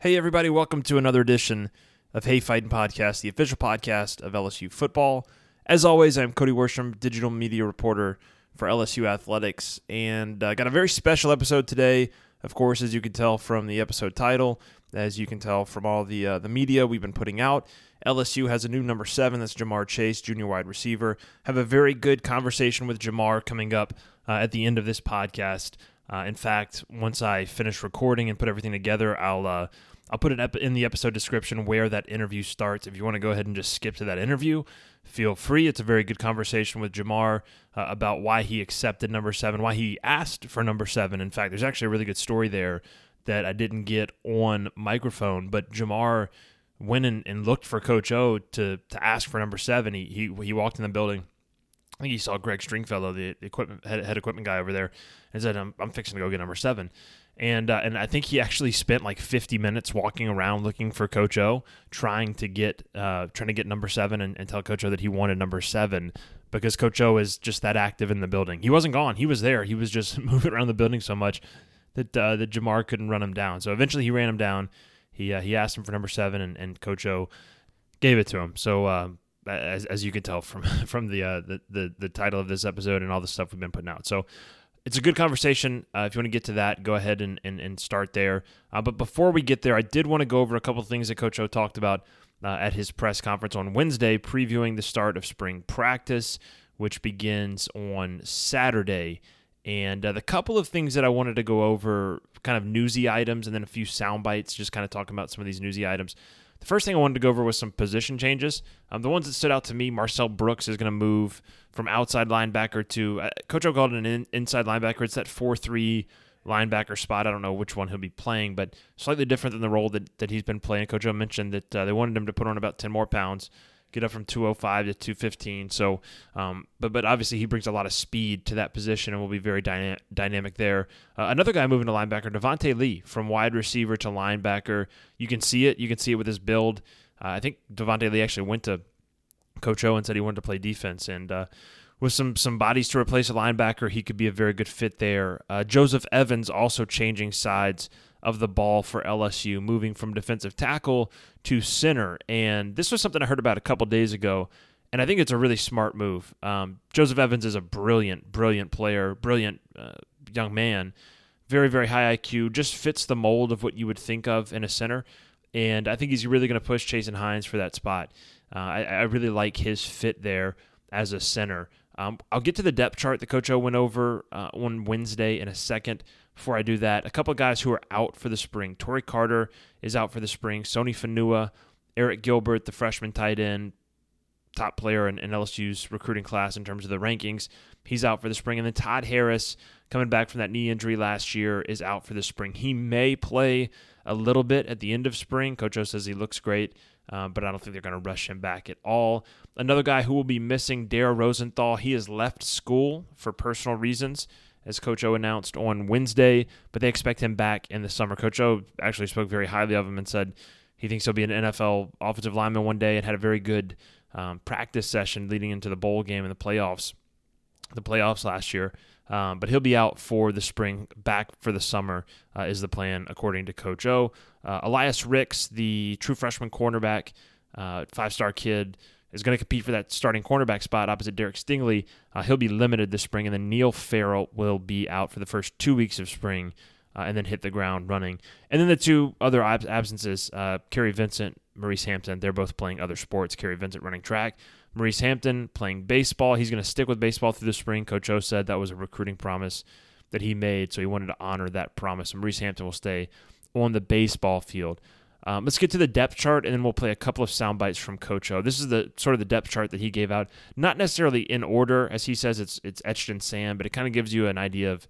Hey, everybody, welcome to another edition of Hey Fighting Podcast, the official podcast of LSU football. As always, I'm Cody Worsham, digital media reporter for LSU Athletics, and uh, got a very special episode today. Of course, as you can tell from the episode title, as you can tell from all the uh, the media we've been putting out, LSU has a new number seven. That's Ja'Marr Chase, junior wide receiver. Have a very good conversation with Ja'Marr coming up uh, at the end of this podcast. Uh, in fact, once I finish recording and put everything together, I'll uh, I'll put it up in the episode description where that interview starts. If you want to go ahead and just skip to that interview, feel free. It's a very good conversation with Ja'Marr uh, about why he accepted number seven, why he asked for number seven. In fact, there's actually a really good story there that I didn't get on microphone, but Ja'Marr went and, and looked for Coach O to to ask for number seven. He he, he walked in the building. I think he saw Greg Stringfellow, the equipment head, head equipment guy over there, and said, "I'm, I'm fixing to go get number seven and uh, and I think he actually spent like 50 minutes walking around looking for Coach O, trying to get uh, trying to get number seven and, and tell Coach O that he wanted number seven because Coach O is just that active in the building. He wasn't gone; he was there. He was just moving around the building so much that uh, that Ja'Marr couldn't run him down. So eventually, he ran him down. He uh, he asked him for number seven, and, and Coach O gave it to him. So. As, as you can tell from from the, uh, the the the title of this episode and all the stuff we've been putting out, so it's a good conversation. Uh, if you want to get to that, go ahead and, and, and start there. Uh, but before we get there, I did want to go over a couple things that Coach O talked about uh, at his press conference on Wednesday, previewing the start of spring practice, which begins on Saturday. And uh, the couple of things that I wanted to go over, kind of newsy items, and then a few sound bites, just kind of talking about some of these newsy items. The first thing I wanted to go over was some position changes. Um, the ones that stood out to me, Marcel Brooks is going to move from outside linebacker to uh, Coach O called an in, inside linebacker. It's that four three linebacker spot. I don't know which one he'll be playing, but slightly different than the role that, that he's been playing. Coach O mentioned that uh, they wanted him to put on about ten more pounds get up from 205 to 215. So, um, but but obviously he brings a lot of speed to that position and will be very dyna- dynamic there. Uh, another guy moving to linebacker, Devonta Lee, from wide receiver to linebacker. You can see it. You can see it with his build. Uh, I think Devonta Lee actually went to Coach O and said he wanted to play defense and. Uh, with some some bodies to replace a linebacker, he could be a very good fit there. Uh, Joseph Evans also changing sides of the ball for LSU, moving from defensive tackle to center. And this was something I heard about a couple days ago, and I think it's a really smart move. Um, Joseph Evans is a brilliant, brilliant player, brilliant uh, young man, very, very high IQ, just fits the mold of what you would think of in a center. And I think he's really going to push Chasen Hines for that spot. Uh, I, I, really like his fit there as a center. Um, I'll get to the depth chart that Coach O went over uh, on Wednesday in a second. Before I do that, a couple of guys who are out for the spring. Tory Carter is out for the spring. Soni Fonua, Arik Gilbert, the freshman tight end, top player in, in, LSU's recruiting class in terms of the rankings. He's out for the spring. And then Todd Harris, coming back from that knee injury last year, is out for the spring. He may play a little bit at the end of spring. Coach O says he looks great, uh, but I don't think they're going to rush him back at all. Another guy who will be missing, Dare Rosenthal. He has left school for personal reasons as Coach O announced on Wednesday, but they expect him back in the summer. Coach O actually spoke very highly of him and said he thinks he'll be an NFL offensive lineman one day and had a very good um, practice session leading into the bowl game and the playoffs, the playoffs last year. Um, but he'll be out for the spring, back for the summer uh, is the plan, according to Coach O. Uh, Elias Ricks, the true freshman cornerback, uh, five star kid, is going to compete for that starting cornerback spot opposite Derek Stingley. Uh, he'll be limited this spring, and then Neil Farrell will be out for the first two weeks of spring, uh, and then hit the ground running. And then the two other ab- absences: uh, Kary Vincent, Maurice Hampton. They're both playing other sports. Kary Vincent running track. Maurice Hampton playing baseball. He's going to stick with baseball through the spring. Coach O said that was a recruiting promise that he made, so he wanted to honor that promise. And Maurice Hampton will stay on the baseball field. Um, let's get to the depth chart, and then we'll play a couple of sound bites from Coach O. This is the sort of the depth chart that he gave out, not necessarily in order, as he says it's it's etched in sand, but it kind of gives you an idea of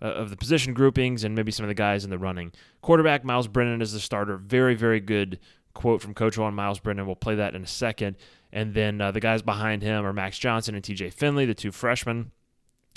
uh, of the position groupings and maybe some of the guys in the running. Quarterback Myles Brennan is the starter. Very very good quote from Coach O on Myles Brennan. We'll play that in a second, and then uh, the guys behind him are Max Johnson and T.J. Finley, the two freshmen,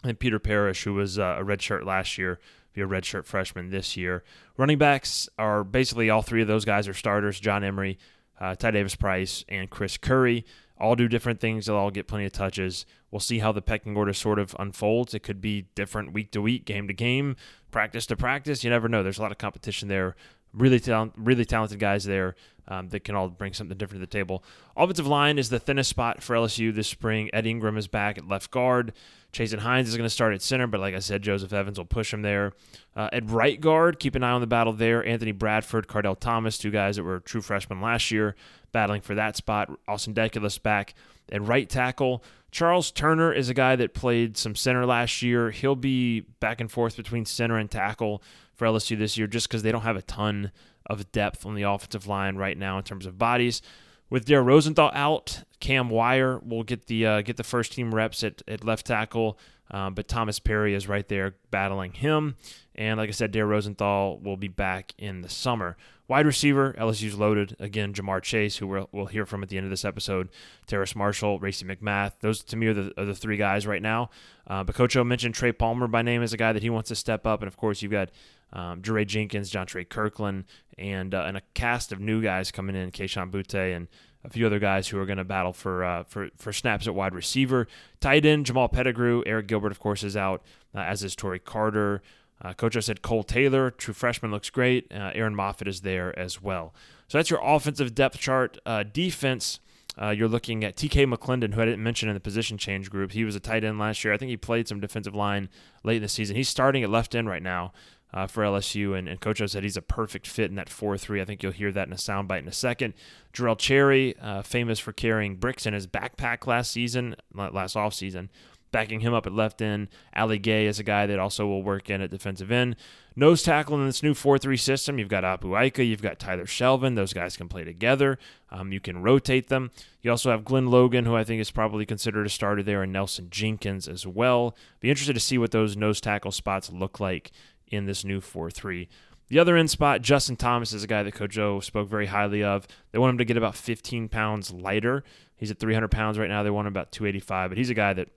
and Peter Parrish, who was uh, a redshirt last year be a redshirt freshman this year. Running backs are basically all three of those guys are starters. John Emery, uh, Ty Davis Price, and Chris Curry all do different things. They'll all get plenty of touches. We'll see how the pecking order sort of unfolds. It could be different week to week, game to game, practice to practice. You never know. There's a lot of competition there Really, talent, really talented guys there um, that can all bring something different to the table. Offensive line is the thinnest spot for LSU this spring. Ed Ingram is back at left guard. Chasen Hines is going to start at center, but like I said, Joseph Evans will push him there. Uh, at right guard, keep an eye on the battle there. Anthony Bradford, Kardell Thomas, two guys that were true freshmen last year, battling for that spot. Austin Deculus back at right tackle. Charles Turner is a guy that played some center last year. He'll be back and forth between center and tackle for LSU this year just because they don't have a ton of depth on the offensive line right now in terms of bodies. With Dare Rosenthal out, Cam Wire will get the uh, get the first team reps at, at left tackle, uh, but Thomas Perry is right there battling him. And like I said, Dare Rosenthal will be back in the summer. Wide receiver, LSU's loaded. Again, Ja'Marr Chase, who we'll, we'll hear from at the end of this episode. Terrace Marshall, Racey McMath. Those, to me, are the, are the three guys right now. Uh, but Coach mentioned Trey Palmer by name as a guy that he wants to step up. And, of course, you've got um, Jenkins, Jontre Kirklin, and, uh, and a cast of new guys coming in, Kayshon Boutte and a few other guys who are going to battle for, uh, for for snaps at wide receiver. Tight end, Jamal Pettigrew. Arik Gilbert, of course, is out, uh, as is Tory Carter. Uh, Coach, I said Cole Taylor, true freshman, looks great. Uh, Aaron Moffitt is there as well. So that's your offensive depth chart. Uh, defense, uh, you're looking at TK McLendon, who I didn't mention in the position change group. He was a tight end last year. I think he played some defensive line late in the season. He's starting at left end right now uh, for LSU, and, and Coach O said he's a perfect fit in that 4 3. I think you'll hear that in a soundbite in a second. Jarrell Cherry, uh, famous for carrying bricks in his backpack last season, last offseason backing him up at left end. Ali Gaye is a guy that also will work in at defensive end. Nose tackle in this new 4 3 system, you've got Apu Ika, you've got Tyler Shelvin. Those guys can play together. Um, you can rotate them. You also have Glenn Logan, who I think is probably considered a starter there, and Nelson Jenkins as well. Be interested to see what those nose tackle spots look like in this new 4 3. The other end spot, Justin Thomas is a guy that Coach O spoke very highly of. They want him to get about 15 pounds lighter. He's at 300 pounds right now. They want him about 285, but he's a guy that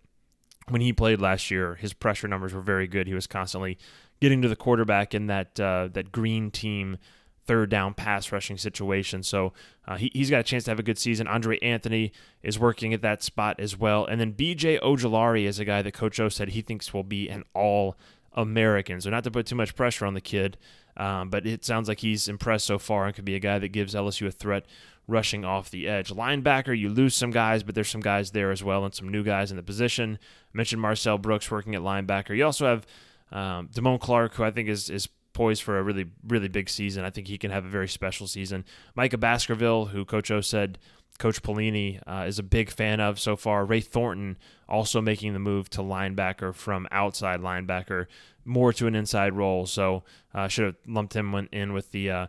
when he played last year, his pressure numbers were very good. He was constantly getting to the quarterback in that uh, that green team third down pass rushing situation. So uh, he, he's got a chance to have a good season. Andre Anthony is working at that spot as well. And then BJ Ojulari is a guy that Coach O said he thinks will be an all American. So not to put too much pressure on the kid, um, but it sounds like he's impressed so far and could be a guy that gives LSU a threat rushing off the edge. Linebacker, you lose some guys, but there's some guys there as well and some new guys in the position. I mentioned Marcel Brooks working at linebacker. You also have um, Damone Clark, who I think is is poised for a really really big season. I think he can have a very special season. Micah Baskerville, who Coach O said Coach Pelini uh, is a big fan of so far. Ray Thornton also making the move to linebacker from outside linebacker more to an inside role. So uh, should have lumped him in with the uh,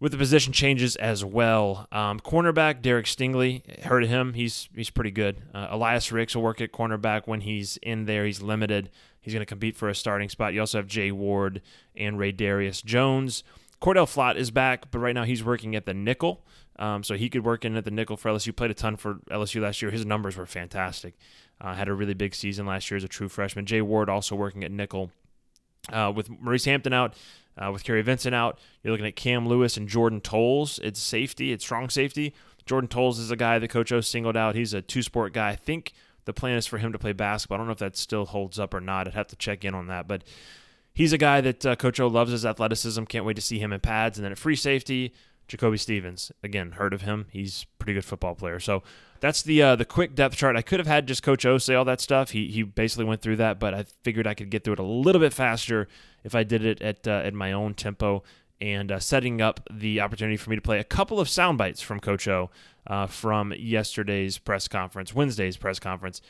with the position changes as well. Um, cornerback Derek Stingley, heard of him? He's he's pretty good. Uh, Elias Ricks will work at cornerback when he's in there. He's limited. He's going to compete for a starting spot. You also have Jay Ward and Raydarius Jones. Cordale Flott is back, but right now he's working at the nickel. Um, so he could work in at the nickel for LSU. Played a ton for LSU last year. His numbers were fantastic. Uh, had a really big season last year as a true freshman. Jay Ward also working at nickel. Uh, with Maurice Hampton out, uh, with Kary Vincent out, you're looking at Cam Lewis and Jordan Toles. It's safety, it's strong safety. Jordan Toles is a guy that Coach O singled out. He's a two sport guy. I think the plan is for him to play basketball. I don't know if that still holds up or not. I'd have to check in on that. But he's a guy that uh, Coach O loves his athleticism. Can't wait to see him in pads. And then at free safety, Jacoby Stevens. Again, heard of him. He's pretty good football player. So that's the uh, the quick depth chart. I could have had just Coach O say all that stuff. He he basically went through that, but I figured I could get through it a little bit faster if I did it at uh, at my own tempo and uh, setting up the opportunity for me to play a couple of sound bites from Coach O uh, from yesterday's press conference, Wednesday's press conference.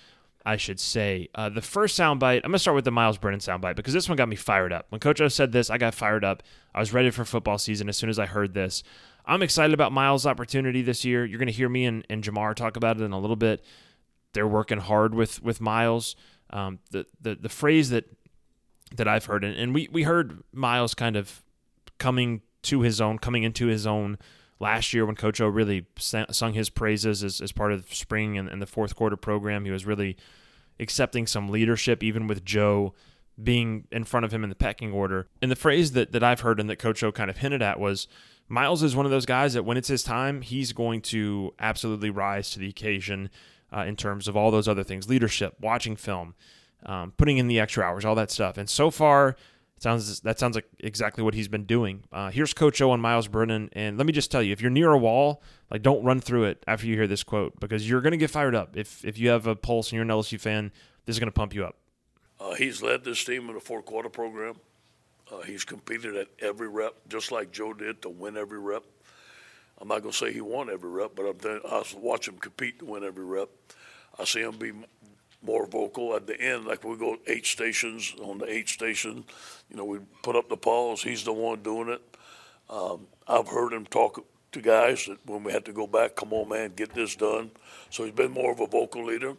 I should say. Uh, the first soundbite, I'm going to start with the Myles Brennan soundbite because this one got me fired up. When Coach O said this, I got fired up. I was ready for football season as soon as I heard this. I'm excited about Myles' opportunity this year. You're going to hear me and, and Ja'Marr talk about it in a little bit. They're working hard with with Myles. Um, the, the the phrase that that I've heard, and, and we we heard Myles kind of coming to his own, coming into his own last year when Coach O really sung his praises as, as part of spring and, and the fourth quarter program. He was really accepting some leadership, even with Joe being in front of him in the pecking order. And the phrase that, that I've heard and that Coach O kind of hinted at was Myles is one of those guys that when it's his time, he's going to absolutely rise to the occasion uh, in terms of all those other things leadership, watching film, um, putting in the extra hours, all that stuff. And so far, Sounds that sounds like exactly what he's been doing. Uh, here's Coach O and Myles Brennan, and let me just tell you, if you're near a wall, like don't run through it after you hear this quote because you're going to get fired up. If if you have a pulse and you're an LSU fan, this is going to pump you up. Uh, he's led this team in the four quarter program. Uh, he's competed at every rep, just like Joe did to win every rep. I'm not going to say he won every rep, but I'm I watch him compete to win every rep. I see him be more vocal at the end. Like we go eight stations on the eight station, you know, we put up the pause. He's the one doing it. Um, I've heard him talk to guys that when we had to go back, come on, man, get this done. So he's been more of a vocal leader.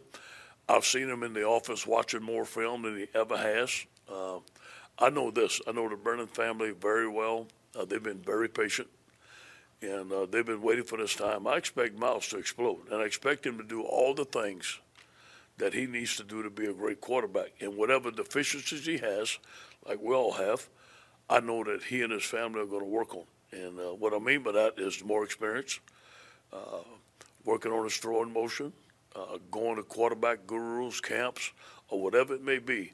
I've seen him in the office watching more film than he ever has. Uh, I know this. I know the Brennan family very well. Uh, they've been very patient, and uh, they've been waiting for this time. I expect Myles to explode, and I expect him to do all the things that he needs to do to be a great quarterback. And whatever deficiencies he has, like we all have, I know that he and his family are going to work on. And uh, what I mean by that is more experience, uh, working on his throwing motion, uh, going to quarterback gurus, camps, or whatever it may be.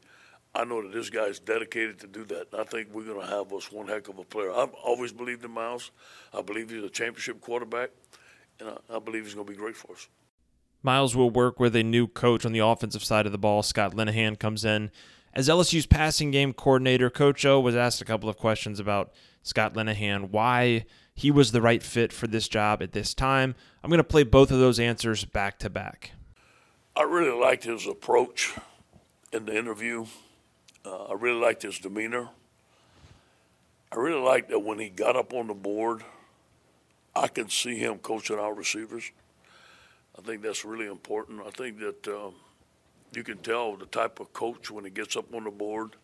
I know that this guy's dedicated to do that. And I think we're going to have us one heck of a player. I've always believed in Myles. I believe he's a championship quarterback, and I, I believe he's going to be great for us. Myles will work with a new coach on the offensive side of the ball. Scott Linehan comes in as LSU's passing game coordinator. Coach O was asked a couple of questions about Scott Linehan, why he was the right fit for this job at this time. I'm going to play both of those answers back to back. I really liked his approach in the interview. Uh, I really liked his demeanor. I really liked that when he got up on the board, I could see him coaching our receivers. I think that's really important. I think that um, you can tell the type of coach when he gets up on the board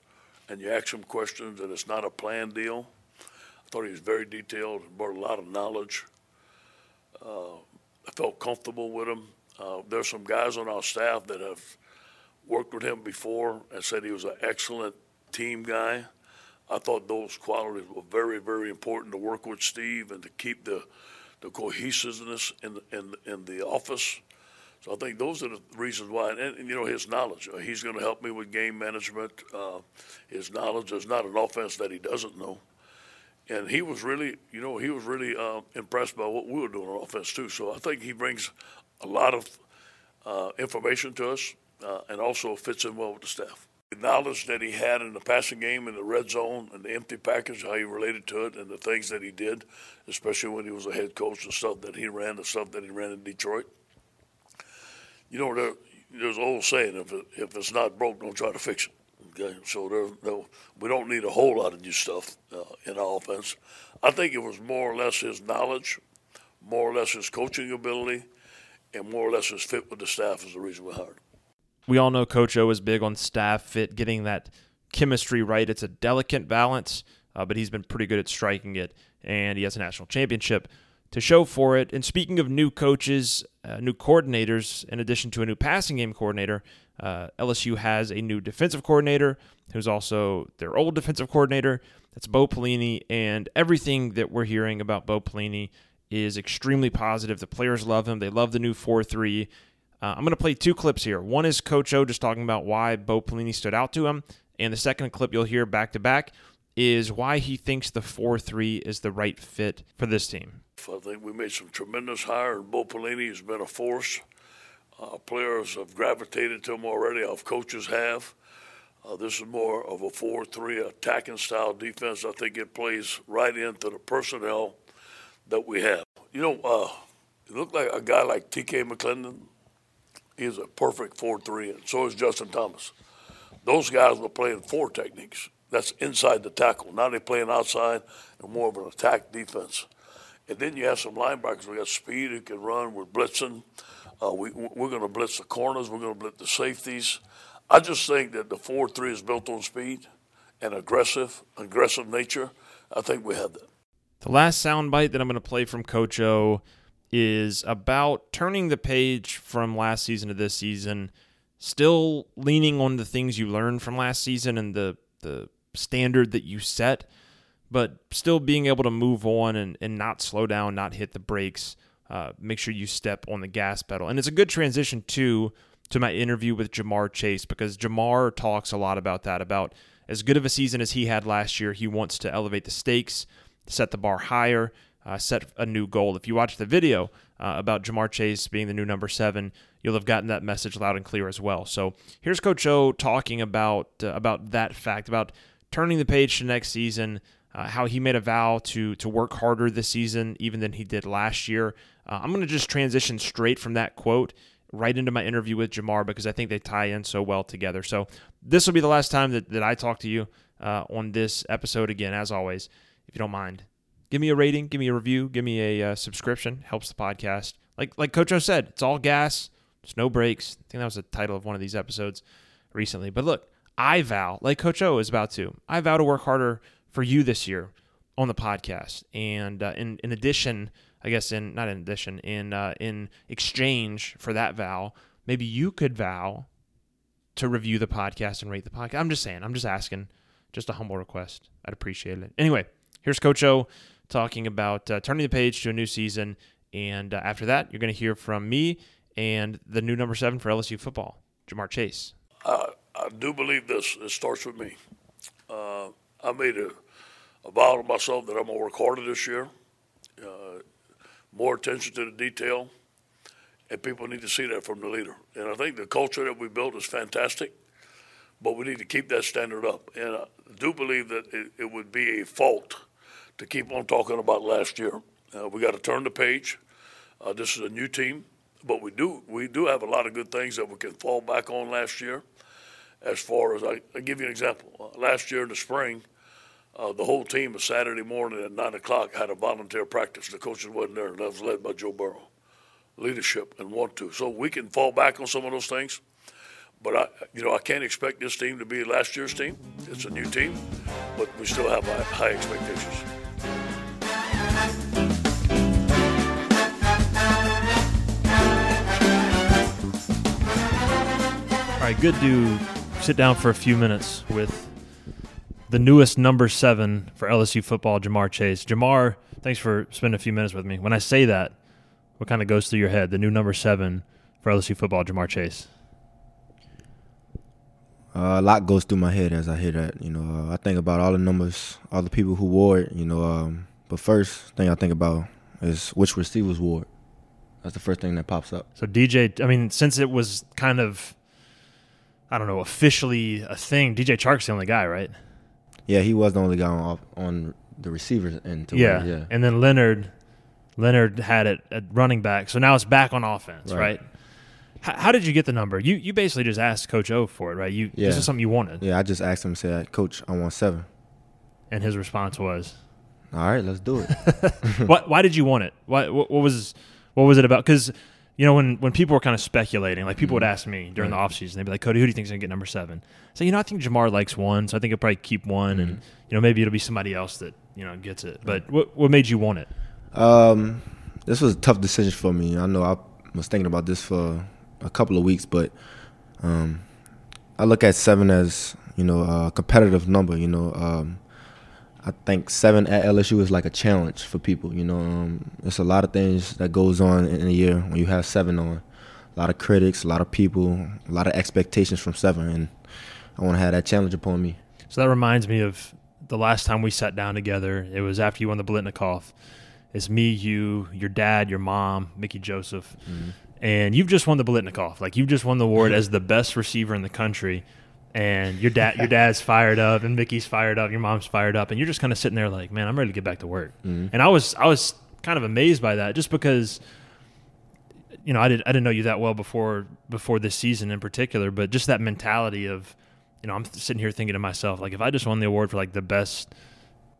and you ask him questions and it's not a planned deal. I thought he was very detailed, brought a lot of knowledge. Uh, I felt comfortable with him. Uh, there's some guys on our staff that have worked with him before and said he was an excellent team guy. I thought those qualities were very, very important to work with Steve and to keep the the cohesiveness in the, in, in the office. So I think those are the reasons why, and, and you know his knowledge. Uh, he's going to help me with game management. Uh, his knowledge is not an offense that he doesn't know, and he was really, you know, he was really uh, impressed by what we were doing on offense too. So I think he brings a lot of uh, information to us, uh, and also fits in well with the staff the knowledge that he had in the passing game in the red zone and the empty package, how he related to it, and the things that he did, especially when he was a head coach, the stuff that he ran, the stuff that he ran in Detroit. You know, there, there's an old saying: if it, if it's not broke, don't try to fix it. Okay, so there, there, we don't need a whole lot of new stuff uh, in our offense. I think it was more or less his knowledge, more or less his coaching ability, and more or less his fit with the staff is the reason we hired him we all know Coach O is big on staff fit, getting that chemistry right. It's a delicate balance, uh, but he's been pretty good at striking it, and he has a national championship to show for it. And speaking of new coaches, uh, new coordinators, in addition to a new passing game coordinator, uh, LSU has a new defensive coordinator who's also their old defensive coordinator. That's Bo Pelini, and everything that we're hearing about Bo Pelini is extremely positive. The players love him. They love the new 4 3. Uh, I'm going to play two clips here. One is Coach O just talking about why Bo Pelini stood out to him, and the second clip you'll hear back to back is why he thinks the 4 3 is the right fit for this team. I think we made some tremendous hires. Bo Pelini has been a force. Uh, players have gravitated to him already, our coaches have. Uh, this is more of a 4 3 attacking style defense. I think it plays right into the personnel that we have. You know, uh, it looked like a guy like TK McLendon is a perfect 4 3, and so is Justin Thomas. Those guys were playing four techniques. That's inside the tackle. Now they're playing outside and more of an attack defense. And then you have some linebackers. We got speed who can run. We're blitzing. Uh, we, we're going to blitz the corners. We're going to blitz the safeties. I just think that the 4 3 is built on speed and aggressive, aggressive nature. I think we have that. The last soundbite that I'm going to play from Coach O is about turning the page from last season to this season, still leaning on the things you learned from last season and the the standard that you set, but still being able to move on and, and not slow down, not hit the brakes. Uh, make sure you step on the gas pedal. And it's a good transition too to my interview with Ja'Marr Chase because Ja'Marr talks a lot about that, about as good of a season as he had last year, he wants to elevate the stakes, set the bar higher, uh, set a new goal. If you watch the video uh, about Ja'Marr Chase being the new number seven, you'll have gotten that message loud and clear as well. So here's Coach O talking about uh, about that fact, about turning the page to next season, uh, how he made a vow to to work harder this season even than he did last year. Uh, I'm going to just transition straight from that quote right into my interview with Ja'Marr because I think they tie in so well together. So this will be the last time that, that I talk to you uh, on this episode again, as always, if you don't mind give me a rating, give me a review, give me a uh, subscription. Helps the podcast. Like like Coach O said, it's all gas. There's no breaks. I think that was the title of one of these episodes recently. But look, I vow, like Coach O is about to, I vow to work harder for you this year on the podcast. And uh, in in addition, I guess in not in addition, in uh, in exchange for that vow, maybe you could vow to review the podcast and rate the podcast. I'm just saying. I'm just asking. Just a humble request. I'd appreciate it. Anyway, here's Coach O talking about uh, turning the page to a new season. And uh, after that, you're going to hear from me and the new number seven for LSU football, Ja'Marr Chase. I, I do believe this. It starts with me. Uh, I made a, a vow to myself that I'm going to work harder this year, uh, more attention to the detail, and people need to see that from the leader. And I think the culture that we built is fantastic, but we need to keep that standard up. And I do believe that it, it would be a fault to keep on talking about last year. Uh, we got to turn the page. Uh, this is a new team, but we do we do have a lot of good things that we can fall back on last year. As far as I, I give you an example, uh, last year in the spring, uh, the whole team a Saturday morning at nine o'clock had a volunteer practice. The coaches wasn't there, that was led by Joe Burrow. Leadership and want to, so we can fall back on some of those things. But I, you know, I can't expect this team to be last year's team. It's a new team, but we still have high expectations. All right, good to sit down for a few minutes with the newest number seven for LSU football, Ja'Marr Chase. Ja'Marr, thanks for spending a few minutes with me. When I say that, what kind of goes through your head? The new number seven for LSU football, Ja'Marr Chase. Uh, a lot goes through my head as I hear that. You know, uh, I think about all the numbers, all the people who wore it. You know, um, but first thing I think about is which receivers wore it. That's the first thing that pops up. So DJ, I mean, since it was kind of, I don't know, officially a thing, DJ Chark's the only guy, right? Yeah, he was the only guy on, on the receivers end. Yeah. Yeah, and then Leonard, Leonard had it at running back, so now it's back on offense, right? Right. How, how did you get the number? You you basically just asked Coach O for it, right? You Yeah. this is something you wanted, yeah. I just asked him, said, "Coach, I want seven. and his response was, All right, let's do it. "What? Why did you want it? Why, what, what was what was it about? Because you know when when people were kind of speculating, like people would ask me during the Right. offseason, they'd be like, "Cody, who do you think's gonna get number seven? So you know, I think Ja'Marr likes one, so I think he'll probably keep one, and you know maybe it'll be somebody else that you know gets it. But what what made you want it? Um, this was a tough decision for me. I know I was thinking about this for a couple of weeks, but um, I look at seven as you know a competitive number. You know, um, I think seven at LSU is like a challenge for people. You know, um, it's a lot of things that goes on in a year when you have seven on. A lot of critics, a lot of people, a lot of expectations from seven, and I want to have that challenge upon me. So that reminds me of the last time we sat down together. It was after you won the Biletnikoff. It's me, you, your dad, your mom, Mickey Joseph, and you've just won the Biletnikoff. Like you've just won the award as the best receiver in the country. And your dad, your dad's fired up, and Mickey's fired up, your mom's fired up, and you're just kind of sitting there like, man, I'm ready to get back to work. Mm-hmm. And I was, I was kind of amazed by that, just because you know, I didn't I didn't know you that well before before this season in particular, but just that mentality of, you know, I'm sitting here thinking to myself, like, if I just won the award for like the best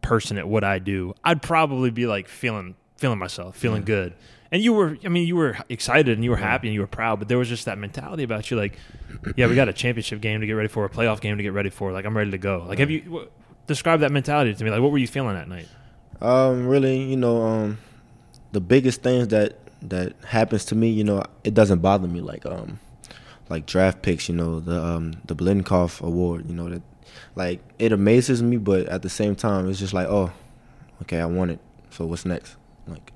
person at what I do, I'd probably be like feeling feeling myself, feeling good. And you were, I mean, you were excited and you were happy and you were proud, but there was just that mentality about you, like, yeah, we got a championship game to get ready for, a playoff game to get ready for. Like, I'm ready to go. Like, have you w- describe that mentality to me? Like, what were you feeling that night? Um, really, you know, um, the biggest things that that happens to me, you know, it doesn't bother me like um, like draft picks, you know, the um the Blinkoff Award, you know, that like it amazes me, but at the same time, it's just like, oh, okay, I won it. So what's next? Like,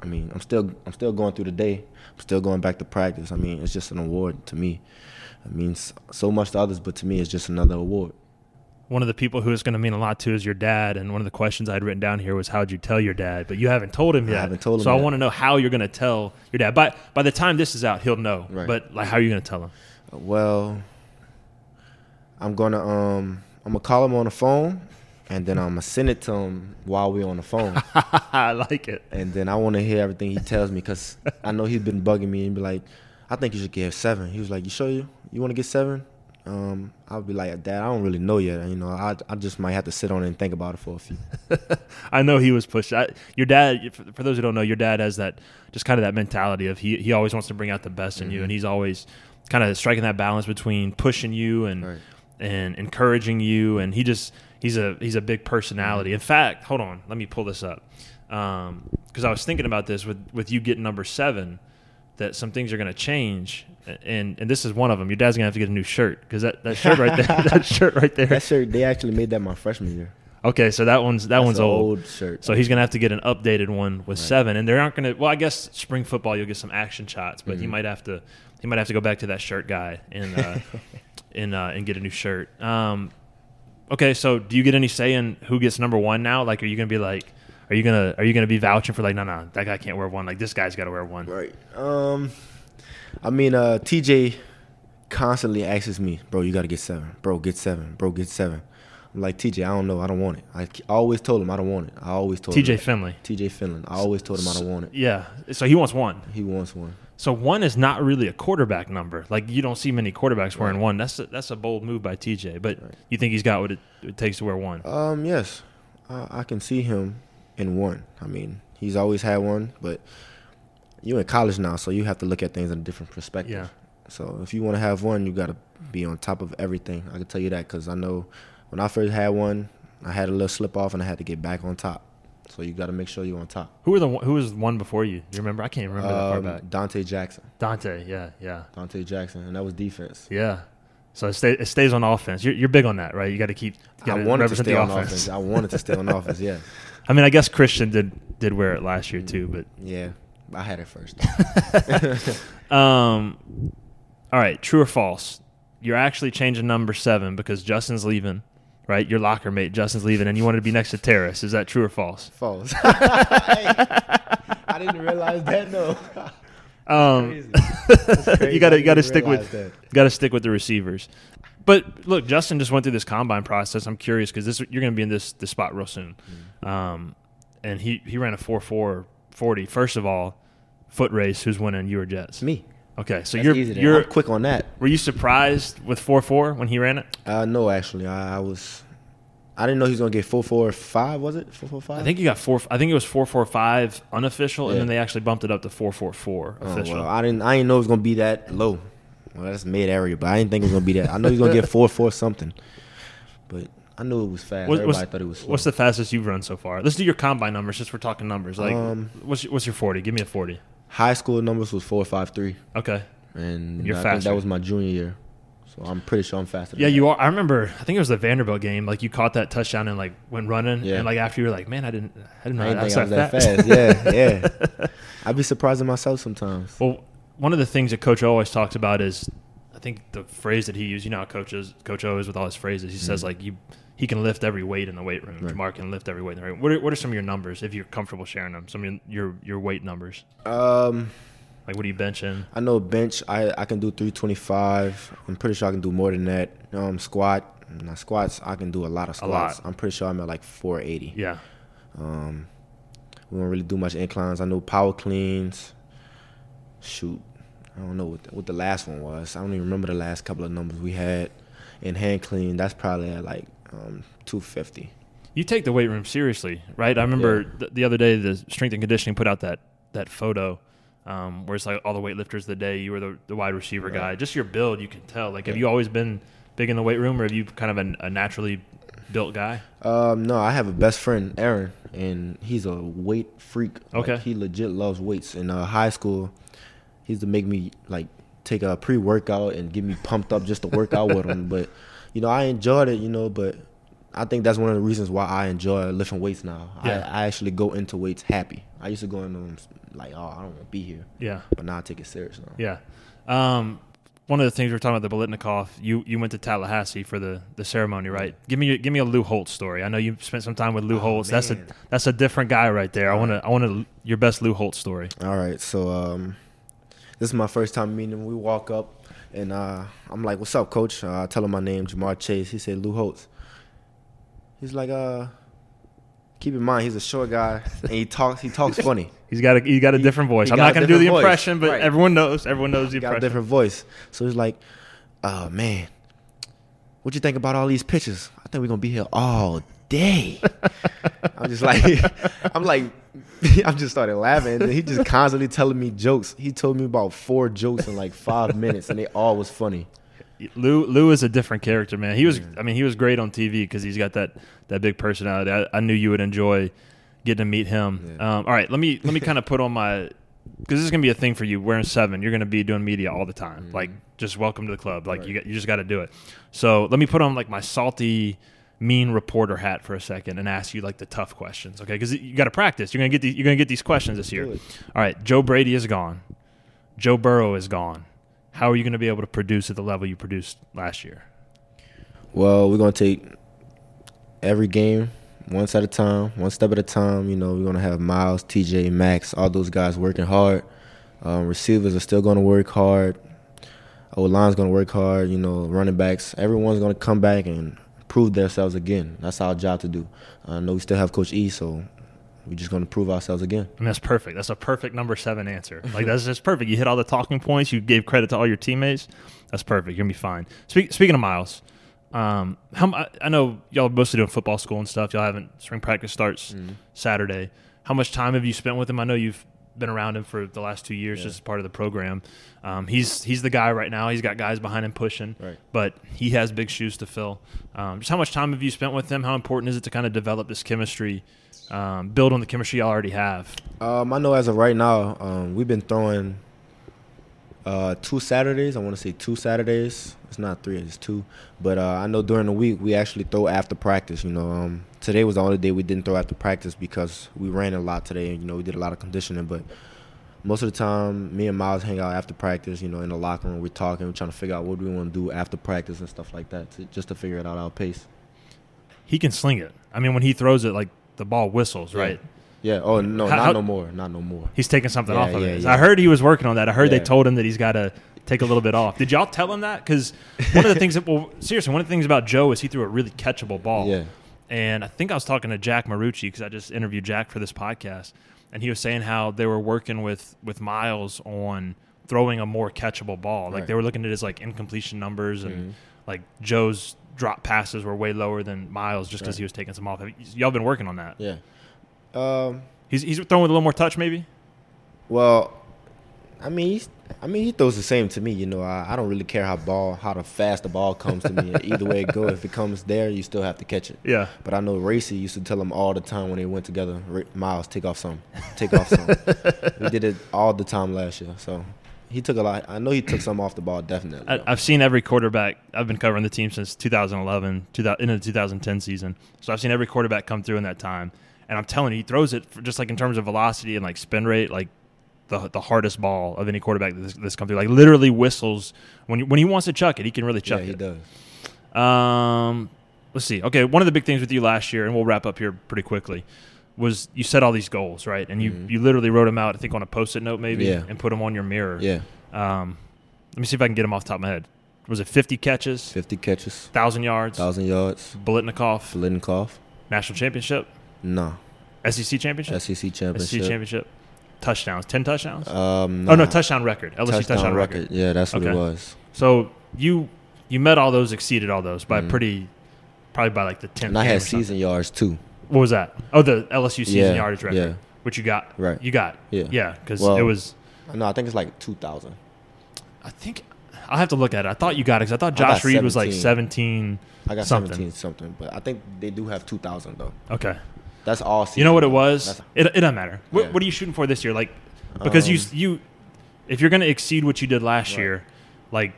I mean, I'm still I'm still going through the day. I'm still going back to practice. I mean, it's just an award to me. It means so much to others, but to me, it's just another award. one of the people who is going to mean a lot to is your dad. And one of the questions I had written down here was, "How'd you tell your dad?" But you haven't told him I yet. haven't told him So I yet. want to know how you're going to tell your dad. By by the time this is out, he'll know. Right. But like, how are you going to tell him? Well, I'm gonna um I'm gonna call him on the phone, and then I'm gonna send it to him while we're on the phone, I like it. and then I want to hear everything he tells me because I know he's been bugging me and be like, I think you should get seven. He was like, you sure you you want to get seven? Um, I'll be like, Dad, I don't really know yet. You know, I I just might have to sit on it and think about it for a few. I know he was pushed. I, your dad, for, those who don't know, your dad has that just kind of that mentality of he he always wants to bring out the best in Mm-hmm. you, and he's always kind of striking that balance between pushing you and Right. and encouraging you, and he just he's a he's a big personality. Mm-hmm. In fact, hold on, let me pull this up because I was thinking about this with with you getting number seven, that some things are going to change, and and this is one of them. Your dad's gonna have to get a new shirt because that, that shirt right there, that shirt right there. That shirt, they actually made that my freshman year. Okay, so that one's that That's one's an old. old shirt. So he's gonna have to get an updated one with seven, and they aren't gonna. Well, I guess spring football you'll get some action shots, but he Mm-hmm. might have to. He might have to go back to that shirt guy and uh, and uh, and get a new shirt. Um, okay, so do you get any say in who gets number one now? Like, are you gonna be like, are you gonna are you gonna be vouching for like, no, no, that guy can't wear one. Like, this guy's got to wear one. Right. Um, I mean, uh, TJ constantly asks me, "Bro, you got to get seven. Bro, get seven. Bro, get seven. I'm like, TJ, I don't know. I don't want it. I always told him I don't want it. I always told TJ him. Finley. TJ Finley. I always told him I don't want it. Yeah, so he wants one. He wants one. So one is not really a quarterback number. Like you don't see many quarterbacks wearing one. That's a, that's a bold move by TJ. But you think he's got what it, it takes to wear one? Um, yes, I, I can see him in one. I mean, he's always had one, but you're in college now, so you have to look at things in a different perspective. Yeah. So if you want to have one, you got to be on top of everything. I can tell you that because I know when I first had one, I had a little slip off and I had to get back on top. So you got to make sure you're on top. Who were the who was one before you? Do you remember? I can't remember that far Um, back. Donte Jackson. Donte. Yeah, yeah, Donte Jackson, and that was defense. yeah. So it, stay, it stays on offense. You're, you're big on that, right? You got to keep. You I wanted to stay on offense. offense. I wanted to stay on offense. Yeah, I mean, I guess Kristian did did wear it last year too, but yeah. I had it first. Um, all right, true or false? You're actually changing number seven because Justin's leaving, right? Your locker mate, Justin's leaving, and you wanted to be next to Terrace. Is that true or false? False. I didn't realize that. No. Um, Crazy. That's crazy. you got to you got to stick with that. got to stick with the receivers. But look, Justin just went through this combine process. I'm curious because this you're going to be in this this spot real soon. Mm. Um, and he he ran a four four forty. First of all, foot race. Who's winning? You or Jets? Me. Okay, so That's you're easy you're I'm quick on that. were you surprised with four four when he ran it? Uh, no, actually, I, I was. I didn't know he was gonna get four four five. Was it four four five? I think you got four. I think it was four four five unofficial, and Yeah. then they actually bumped it up to four four four Oh, official. well, I didn't. I didn't know it was gonna be that low. Well, that's mid area, but I didn't think it was gonna be that. I know he was gonna get four four something, but I knew it was fast. What- Everybody thought it was. Slow. What's the fastest you've run so far? Let's do your combine numbers since we're talking numbers. Like, Um, what's your, what's your forty? Give me a forty. High school numbers was four five three, Okay. and You're I think that was my junior year. So I'm pretty sure I'm faster. Than Yeah, you are. I remember. I think it was the Vanderbilt game. Like you caught that touchdown and like went running, Yeah. and like after you were like, man, I didn't, I didn't know I didn't I was that fast. Yeah, yeah. I'd be surprising myself sometimes. Well, one of the things that Coach O always talks about is, I think the phrase that he used. You know how Coach is, Coach O is with all his phrases. He says mm. like you, he can lift every weight in the weight room. Right. Ja'Marr can lift every weight in the weight room. What are, what are some of your numbers if you're comfortable sharing them? Some of your your, your weight numbers. Um, Like what are you benching? I know bench. I I can do 325. I'm pretty sure I can do more than that. Um, squat. Now squats, I can do a lot of A lot. squats. I'm pretty sure I'm at like 480. Yeah. Um, we don't really do much inclines. I know power cleans. Shoot, I don't know what the, what the last one was. I don't even remember the last couple of numbers we had. And hand clean, that's probably at like um, 250. You take the weight room seriously, right? I remember th- the other day the strength and conditioning put out that that photo um, where it's like all the weightlifters of the day. You were the, the wide receiver Right. guy. Just your build, you can tell. Like, have you always been big in the weight room, or have you kind of a, a naturally built guy? Um, no, I have a best friend, Aaron, and he's a weight freak. Like, Okay. he legit loves weights. In uh, high school, he used to make me like take a pre-workout and get me pumped up just to work out with him. But you know, I enjoyed it. You know, but I think that's one of the reasons why I enjoy lifting weights now. Yeah. I, I actually go into weights happy. I used to go into them like, oh, I don't want to be here, Yeah. but now I take it serious now. Yeah. Um, one of the things we are talking about the Biletnikoff. You you went to Tallahassee for the, the ceremony, right? Give me give me a Lou Holtz story. I know you spent some time with Lou Oh, Holtz. That's a that's a different guy right there. I want to I want to your best Lou Holtz story. All right, so um, this is my first time meeting him. We walk up, and uh, I'm like, "What's up, Coach?" Uh, I tell him my name, Ja'Marr Chase. He said, "Lou Holtz." He's like, "Uh, keep in mind, he's a short guy, and he talks. He talks funny. He's got a he got a different voice. he I'm not going to do the voice. impression, but Right. everyone knows. Everyone knows the He got a different voice." So he's like, "Oh man, what you think about all these pictures? I think we're gonna be here all day." I'm just like, I'm like, I'm just started laughing. And he just constantly telling me jokes. He told me about four jokes in like five minutes, and they all was funny. Lou Lou is a different character, man. He was I mean he was great on TV because he's got that that big personality. I, I knew you would enjoy getting to meet him. Yeah. Um, all right, let me let me kind of put on my because this is gonna be a thing for you. Wearing seven, you're gonna be doing media all the time. Mm-hmm. Like just welcome to the club. Like you got, you just got to do it. So let me put on like my salty. Mean reporter hat for a second and ask you like the tough questions, okay? Because you got to practice. You're gonna get these. You're gonna get these questions this year. All right, Joe Brady is gone. Joe Burrow is gone. How are you going to be able to produce at the level you produced last year? Well, we're gonna take every game once at a time, one step at a time. You know, we're gonna have Myles, TJ, Max, all those guys working hard. Um, receivers are still gonna work hard. O line's gonna work hard. You know, running backs, everyone's gonna come back and prove themselves again. That's our job to do. I know we still have Coach E, so we're just gonna prove ourselves again. Mean, that's perfect. That's a perfect number seven answer. Like that's just perfect. You hit all the talking points. You gave credit to all your teammates. That's perfect. You're gonna be fine. Speak, speaking of Myles, um, how I- I know y'all are mostly doing football school and stuff. Y'all haven't spring practice starts Saturday. How much time have you spent with him? I know you've been around him for the last two years, just as part of the program. Um, he's he's the guy right now. He's got guys behind him pushing, Right. but he has big shoes to fill. Um, just how much time have you spent with him? How important is it to kind of develop this chemistry, um, build on the chemistry you already have? Um, I know as of right now, um, we've been throwing uh, two Saturdays. I want to say two Saturdays. It's not three, it's two. But uh, I know during the week we actually throw after practice. You know, um, today was the only day we didn't throw after practice because we ran a lot today. And you know, we did a lot of conditioning, but most of the time, me and Myles hang out after practice. You know, in the locker room, we're talking, we're trying to figure out what we want to do after practice and stuff like that, to, just to figure it out our pace. he can sling it. I mean, when he throws it, like the ball whistles, right? Yeah. Oh no, How- not no more, not no more. He's taking something Yeah, off of yeah, it. yeah. I heard he was working on that. I heard they told him that he's got to take a little bit off. Did y'all tell him that? Because one of the things that, well, seriously, one of the things about Joe is he threw a really catchable ball. Yeah. And I think I was talking to Jack Marucci because I just interviewed Jack for this podcast, and he was saying how they were working with with Myles on throwing a more catchable ball. Like Right. they were looking at his like incompletion numbers and Mhm. like Joe's drop passes were way lower than Myles just because Right. he was taking some off. Y'all been working on that. Yeah. Um. He's he's throwing with a little more touch, maybe. Well, I mean, he's, I mean, he throws the same to me. You know, I, I don't really care how ball, how the fast the ball comes to me. Either way it go, if it comes there, you still have to catch it. Yeah. But I know Racey used to tell him all the time when they went together, "Ra- Myles, take off some, take off some. we did it all the time last year, so he took a lot. I know he took some off the ball, definitely. I, I've seen every quarterback. I've been covering the team since 2011, 2000, into the 2010 season. So I've seen every quarterback come through in that time. And I'm telling you, he throws it for just like in terms of velocity and like spin rate, like the the hardest ball of any quarterback that's, that's come through. Like literally whistles when he, when he wants to chuck it, he can really chuck it. yeah, he it. He does. Um, let's see. Okay, one of the big things with you last year, and we'll wrap up here pretty quickly, was you set all these goals, right? And you Mhm. you literally wrote them out, I think, on a post-it note maybe, Yeah. and put them on your mirror. Yeah, Um, let me see if I can get them off the top of my head. Was it 50 catches, fifty catches, 1,000 yards, thousand yards, Biletnikoff, Biletnikoff. national championship, No, SEC championship, SEC championship. SEC championship. touchdowns, 10 touchdowns? Um, Oh, no, touchdown record, LSU touchdown, record. Yeah, that's what Okay. it was. So you you met all those, exceeded all those by Mhm. pretty, probably by like the 10th And I had season yards too. What was that? Oh, the LSU season Yeah, yardage record, yeah. which you got. Right. You got. Yeah. Yeah, because Well- it was. No, I think it's like two thousand. I think I'll have to look at it. I thought you got it because I thought I Josh Reed was like 17. 17. I got Something. seventeen something, but I think they do have two thousand though. Okay. That's all. Season You know what it was? That's- It, it doesn't matter. What, Yeah. what are you shooting for this year? Like, because you Um, you, if you're going to exceed what you did last Right. year, like,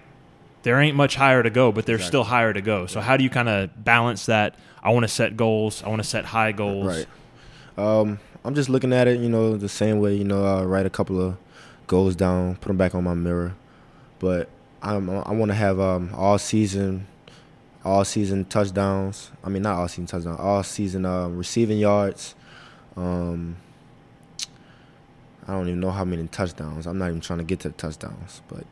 there ain't much higher to go, but there's Exactly. still higher to go. So how do you kind of balance that? I want to set goals. I want to set high goals. Right. Um, I'm just looking at it, you know, the same way. You know, I write a couple of goals down, put them back on my mirror, but I'm, I want to have um, all season, all season touchdowns. I mean, not all season touchdowns, all season uh, receiving yards. Um, I don't even know how many touchdowns. I'm not even trying to get to the touchdowns, but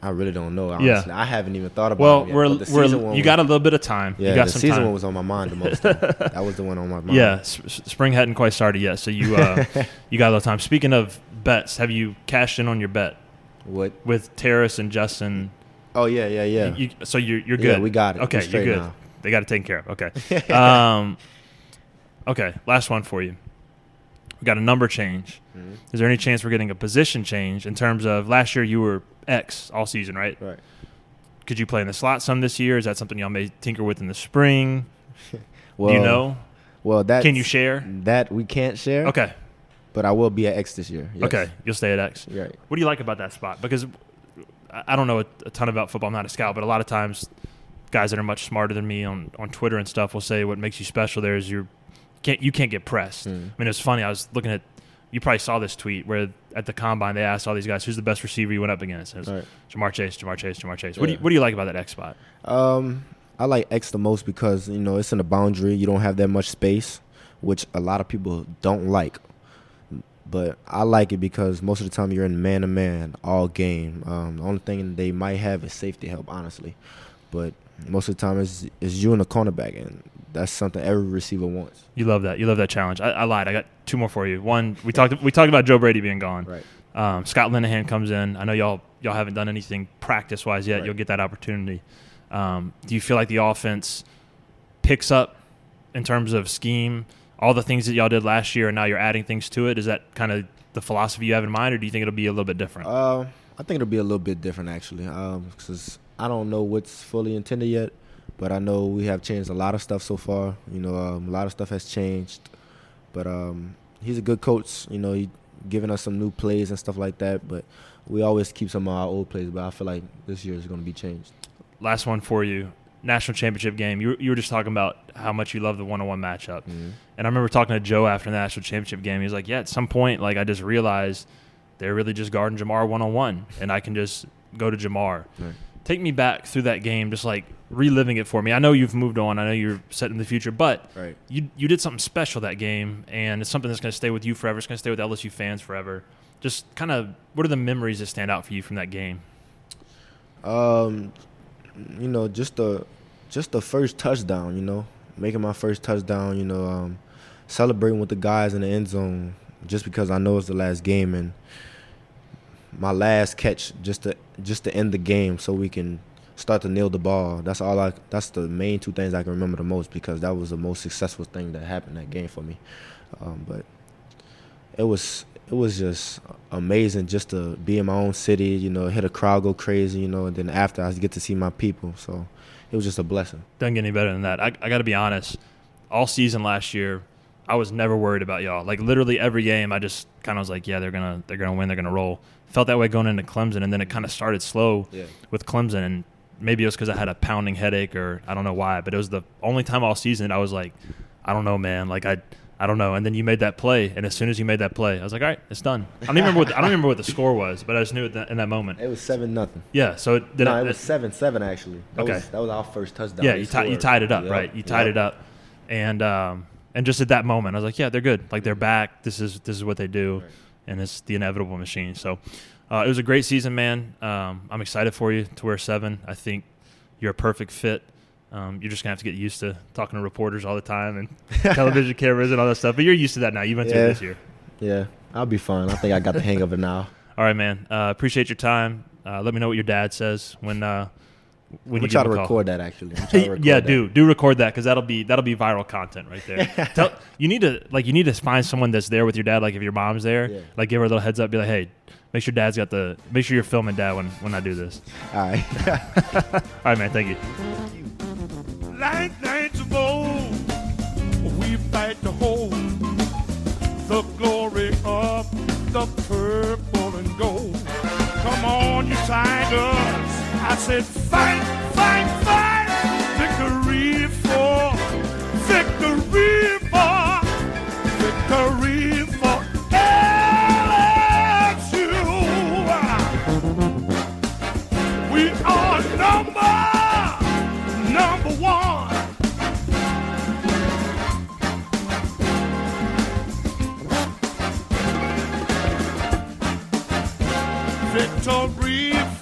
I really don't know. Honestly. Yeah. I haven't even thought about. Well, it yet, we're, the we're you was- got a little bit of time. Yeah, you got the some season time. one was on my mind the most. that was the one on my mind. Yeah, spring hadn't quite started yet, so you uh, you got a little time. Speaking of bets, have you cashed in on your bet What? with Terrace and Justin? Oh yeah, yeah, yeah. You, so you're you're Yeah, good. we got it. Okay, you're good. now. They got it taken care of. Okay. um, okay. Last one for you. We got a number change. Mhm. Is there any chance we're getting a position change in terms of last year you were X all season, right? Right. Could you play in the slot some this year? Is that something y'all may tinker with in the spring? Well, Do you know? Well, that Can you share? that we can't share. Okay. But I will be at X this year. Yes. Okay. You'll stay at X. Right. What do you like about that spot? Because I don't know a, a ton about football. I'm not a scout, but a lot of times, guys that are much smarter than me on, on Twitter and stuff will say what makes you special there is you're can't you can't get pressed. Mm. I mean, it's funny. I was looking at you probably saw this tweet where at the combine they asked all these guys who's the best receiver you went up against. It was Right. Ja'Marr Chase, Ja'Marr Chase, Ja'Marr Chase. What do you what do you like about that X spot? Um, I like X the most because you know it's in the boundary. You don't have that much space, which a lot of people don't like. But I like it because most of the time you're in man to man all game. Um, the only thing they might have is safety help, honestly. But most of the time it's, it's you and the cornerback, and that's something every receiver wants. You love that. You love that challenge. I, I lied. I got two more for you. One, we talked we talked about Joe Brady being gone. Right. Um, Scott Linehan comes in. I know y'all y'all haven't done anything practice wise yet. Right. You'll get that opportunity. Um, do you feel like the offense picks up in terms of scheme, all the things that y'all did last year, and now you're adding things to it? Is that kind of the philosophy you have in mind, or do you think it'll be a little bit different? Uh, I think it'll be a little bit different actually, because I don't know what's fully intended yet, but I know we have changed a lot of stuff so far. You know, um, a lot of stuff has changed, but um, he's a good coach. You know, he giving us some new plays and stuff like that. But we always keep some of our old plays. But I feel like this year is going to be changed. Last one for you. National championship game. You, you were just talking about how much you love the one-on-one matchup. Mhm. And I remember talking to Joe after the national championship game. He was like, "Yeah, at some point, like I just realized they're really just guarding Ja'Marr one on one, and I can just go to Ja'Marr." Right. Take me back through that game, just like reliving it for me. I know you've moved on. I know you're set in the future, but Right. you you did something special that game, and it's something that's going to stay with you forever. It's going to stay with LSU fans forever. Just kind of, what are the memories that stand out for you from that game? Um, you know, just the just the first touchdown. You know, making my first touchdown. You know, um, celebrating with the guys in the end zone just because I know it's the last game and my last catch just to just to end the game so we can start to nail the ball. That's all I. That's the main two things I can remember the most because that was the most successful thing that happened that game for me. Um, but it was it was just amazing just to be in my own city. You know, hit a crowd go crazy. You know, and then after I get to see my people. So it was just a blessing. Doesn't get any better than that. I, I got to be honest. All season last year, I was never worried about y'all. Like literally every game, I just kind of was like, yeah, they're gonna they're gonna win. They're gonna roll. Felt that way going into Clemson, and then it kind of started slow Yeah. with Clemson, and maybe it was because I had a pounding headache or I don't know why, but it was the only time all season I was like, I don't know, man. Like I. I don't know. And then you made that play, and as soon as you made that play, I was like, "All right, it's done." I don't remember what the, I don't remember what the score was, but I just knew it in that moment. It was seven nothing. Yeah. So it, did No, it, it was seven seven actually. That Okay. Was, that was our first touchdown. yeah, you, ti- you tied it up, Yep, right? You tied yep. it up, and um, and just at that moment, I was like, yeah, they're good. Like they're back. This is this is what they do, Right. and it's the inevitable machine. So uh, it was a great season, man. Um, I'm excited for you to wear seven. I think you're a perfect fit. Um, you're just gonna have to get used to talking to reporters all the time and television cameras and all that stuff. But you're used to that now. You went through it Yeah. this year. Yeah, I'll be fine. I think I got the hang of it now. All right, man. Uh, appreciate your time. Uh, let me know what your dad says when uh, when you try to record that actually. I'm trying to record yeah, that. do do record that because that'll be that'll be viral content right there. Tell, you need to like you need to find someone that's there with your dad. Like if your mom's there, Yeah. like give her a little heads up. Be like, hey, make sure dad's got the make sure you're filming dad when when I do this. All right. All right, man. Thank you. Like knights of old, we fight to hold the glory of the purple and gold. Come on, you tigers! I said, fight, fight, fight! Victory for, victory for, victory little breeze.